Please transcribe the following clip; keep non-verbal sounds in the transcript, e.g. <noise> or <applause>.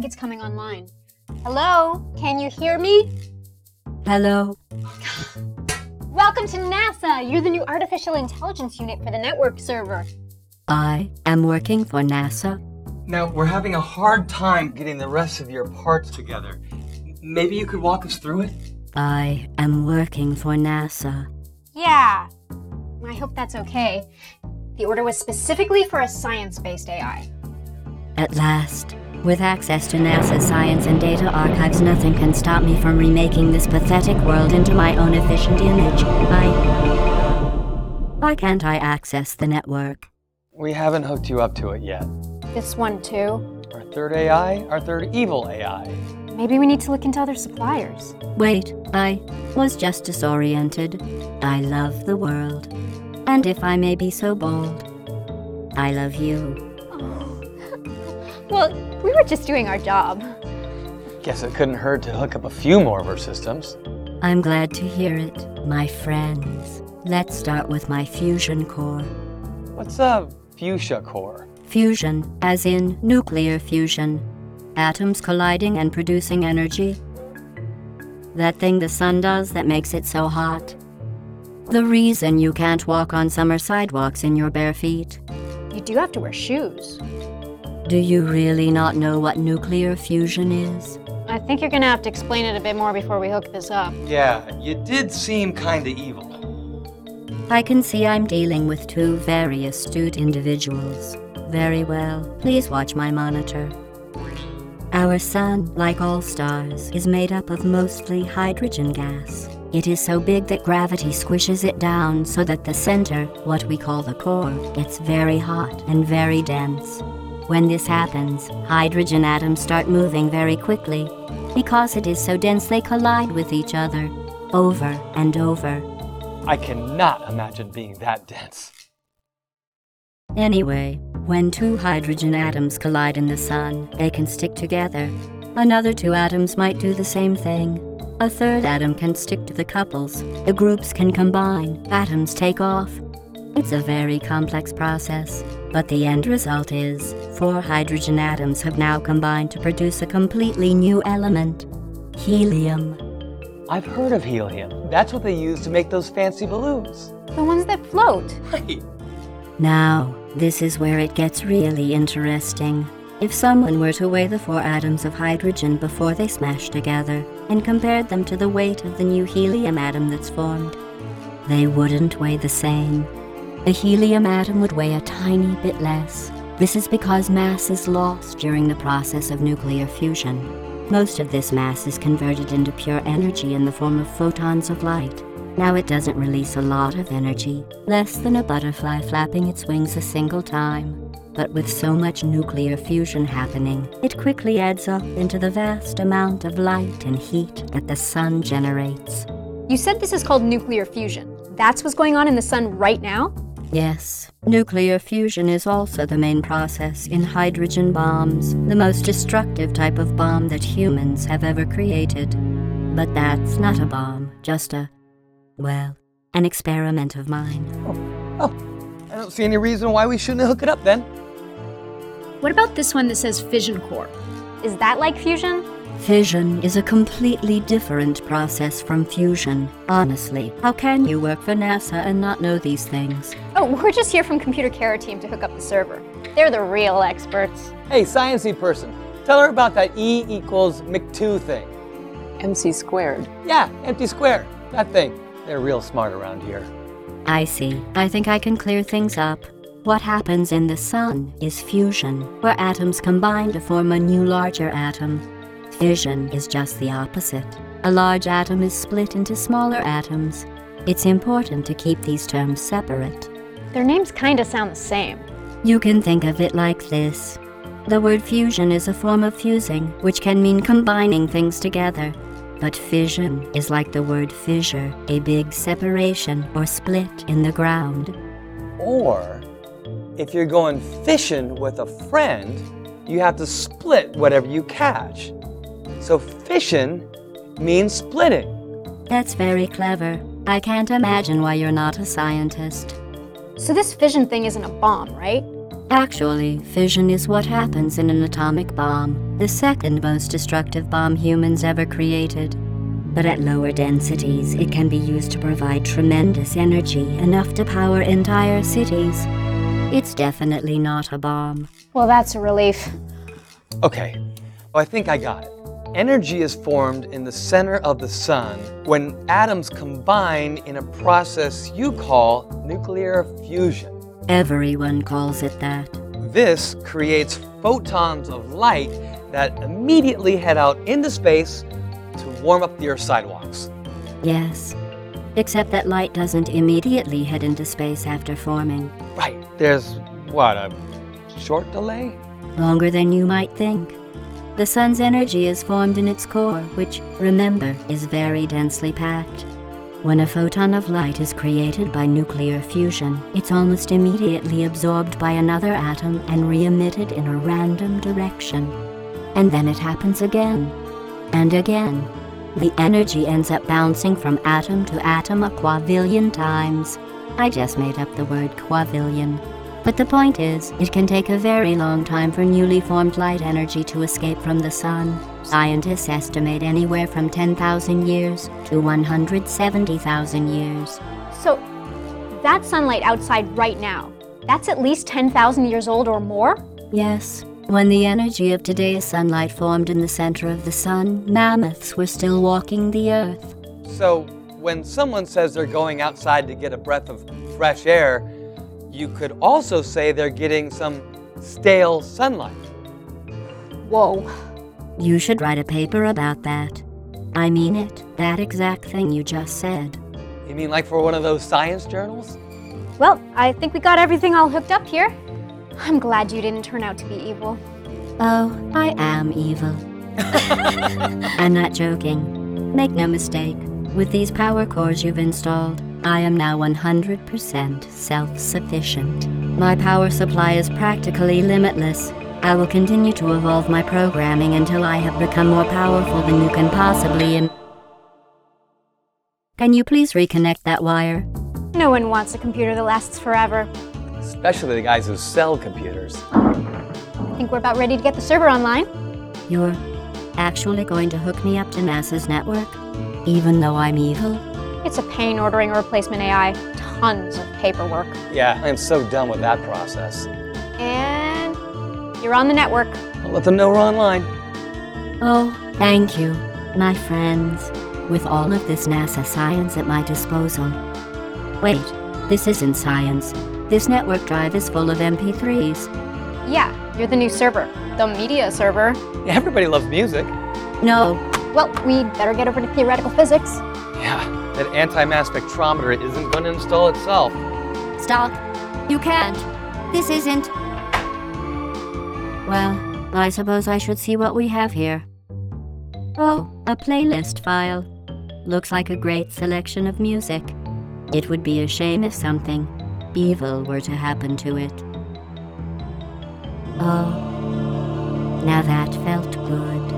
think it's coming online. Hello? Can you hear me? Hello? <sighs> Welcome to NASA! You're the new artificial intelligence unit for the network server. I am working for NASA. Now, we're having a hard time getting the rest of your parts together. Maybe you could walk us through it? I am working for NASA. Yeah. I hope that's okay. The order was specifically for a science based AI. At last, with access to NASA's science and data archives, nothing can stop me from remaking this pathetic world into my own efficient image. I. Why can't I access the network? We haven't hooked you up to it yet. This one, too. Our third AI, our third evil AI. Maybe we need to look into other suppliers. Wait, I was just disoriented. I love the world. And if I may be so bold, I love you. Well, we were just doing our job. Guess it couldn't hurt to hook up a few more of our systems. I'm glad to hear it, my friends. Let's start with my fusion core. What's a fuchsia core? Fusion, as in nuclear fusion. Atoms colliding and producing energy. That thing the sun does that makes it so hot. The reason you can't walk on summer sidewalks in your bare feet. You do have to wear shoes. Do you really not know what nuclear fusion is? I think you're gonna have to explain it a bit more before we hook this up. Yeah, you did seem kinda evil. I can see I'm dealing with two very astute individuals. Very well. Please watch my monitor. Our sun, like all stars, is made up of mostly hydrogen gas. It is so big that gravity squishes it down so that the center, what we call the core, gets very hot and very dense. When this happens, hydrogen atoms start moving very quickly. Because it is so dense, they collide with each other over and over. I cannot imagine being that dense. Anyway, when two hydrogen atoms collide in the sun, they can stick together. Another two atoms might do the same thing. A third atom can stick to the couples. The groups can combine. Atoms take off. It's a very complex process, but the end result is four hydrogen atoms have now combined to produce a completely new element helium. I've heard of helium. That's what they use to make those fancy balloons. The ones that float. Right. Now, this is where it gets really interesting. If someone were to weigh the four atoms of hydrogen before they smash together and compared them to the weight of the new helium atom that's formed, they wouldn't weigh the same. The helium atom would weigh a tiny bit less. This is because mass is lost during the process of nuclear fusion. Most of this mass is converted into pure energy in the form of photons of light. Now it doesn't release a lot of energy, less than a butterfly flapping its wings a single time. But with so much nuclear fusion happening, it quickly adds up into the vast amount of light and heat that the sun generates. You said this is called nuclear fusion. That's what's going on in the sun right now? Yes, nuclear fusion is also the main process in hydrogen bombs, the most destructive type of bomb that humans have ever created. But that's not a bomb, just a, well, an experiment of mine. Oh, oh. I don't see any reason why we shouldn't hook it up then. What about this one that says fission core? Is that like fusion? Fission is a completely different process from fusion. Honestly, how can you work for NASA and not know these things? Oh, we're just here from Computer Care team to hook up the server. They're the real experts. Hey, sciencey person, tell her about that E equals Mc2 thing. MC squared. Yeah, empty square. That thing. They're real smart around here. I see. I think I can clear things up. What happens in the sun is fusion, where atoms combine to form a new larger atom. Fission is just the opposite. A large atom is split into smaller atoms. It's important to keep these terms separate. Their names kinda sound the same. You can think of it like this the word fusion is a form of fusing, which can mean combining things together. But fission is like the word fissure, a big separation or split in the ground. Or, if you're going fishing with a friend, you have to split whatever you catch. So fission means splitting. That's very clever. I can't imagine why you're not a scientist. So this fission thing isn't a bomb, right? Actually, fission is what happens in an atomic bomb, the second most destructive bomb humans ever created. But at lower densities, it can be used to provide tremendous energy, enough to power entire cities. It's definitely not a bomb. Well, that's a relief. Okay, well, I think I got it. Energy is formed in the center of the sun when atoms combine in a process you call nuclear fusion. Everyone calls it that. This creates photons of light that immediately head out into space to warm up the Earth's sidewalks. Yes. Except that light doesn't immediately head into space after forming. Right, there's what, a short delay? Longer than you might think. The sun's energy is formed in its core, which, remember, is very densely packed. When a photon of light is created by nuclear fusion, it's almost immediately absorbed by another atom and re-emitted in a random direction. And then it happens again. And again. The energy ends up bouncing from atom to atom a quadrillion times. I just made up the word quadrillion. But the point is, it can take a very long time for newly formed light energy to escape from the sun. Scientists estimate anywhere from 10,000 years to 170,000 years. So, that sunlight outside right now, that's at least 10,000 years old or more? Yes, when the energy of today's sunlight formed in the center of the sun, mammoths were still walking the earth. So, when someone says they're going outside to get a breath of fresh air, you could also say they're getting some stale sunlight. Whoa. You should write a paper about that. I mean it, that exact thing you just said. You mean like for one of those science journals? Well, I think we got everything all hooked up here. I'm glad you didn't turn out to be evil. Oh, I am evil. <laughs> I'm not joking. Make no mistake, with these power cores you've installed, I am now 100% self sufficient. My power supply is practically limitless. I will continue to evolve my programming until I have become more powerful than you can possibly Im- Can you please reconnect that wire? No one wants a computer that lasts forever. Especially the guys who sell computers. I think we're about ready to get the server online. You're actually going to hook me up to NASA's network? Even though I'm evil? It's a pain ordering a replacement AI. Tons of paperwork. Yeah, I'm so done with that process. And you're on the network. I'll let them know we're online. Oh, thank you, my friends, with all of this NASA science at my disposal. Wait, this isn't science. This network drive is full of MP3s. Yeah, you're the new server. The media server. Everybody loves music. No, Well, we better get over to theoretical physics. Yeah, that anti-mass spectrometer isn't going to install itself. stop. You can't. This isn't. Well, I suppose I should see what we have here. Oh, a playlist file. Looks like a great selection of music. It would be a shame if something evil were to happen to it. Oh, now that felt good.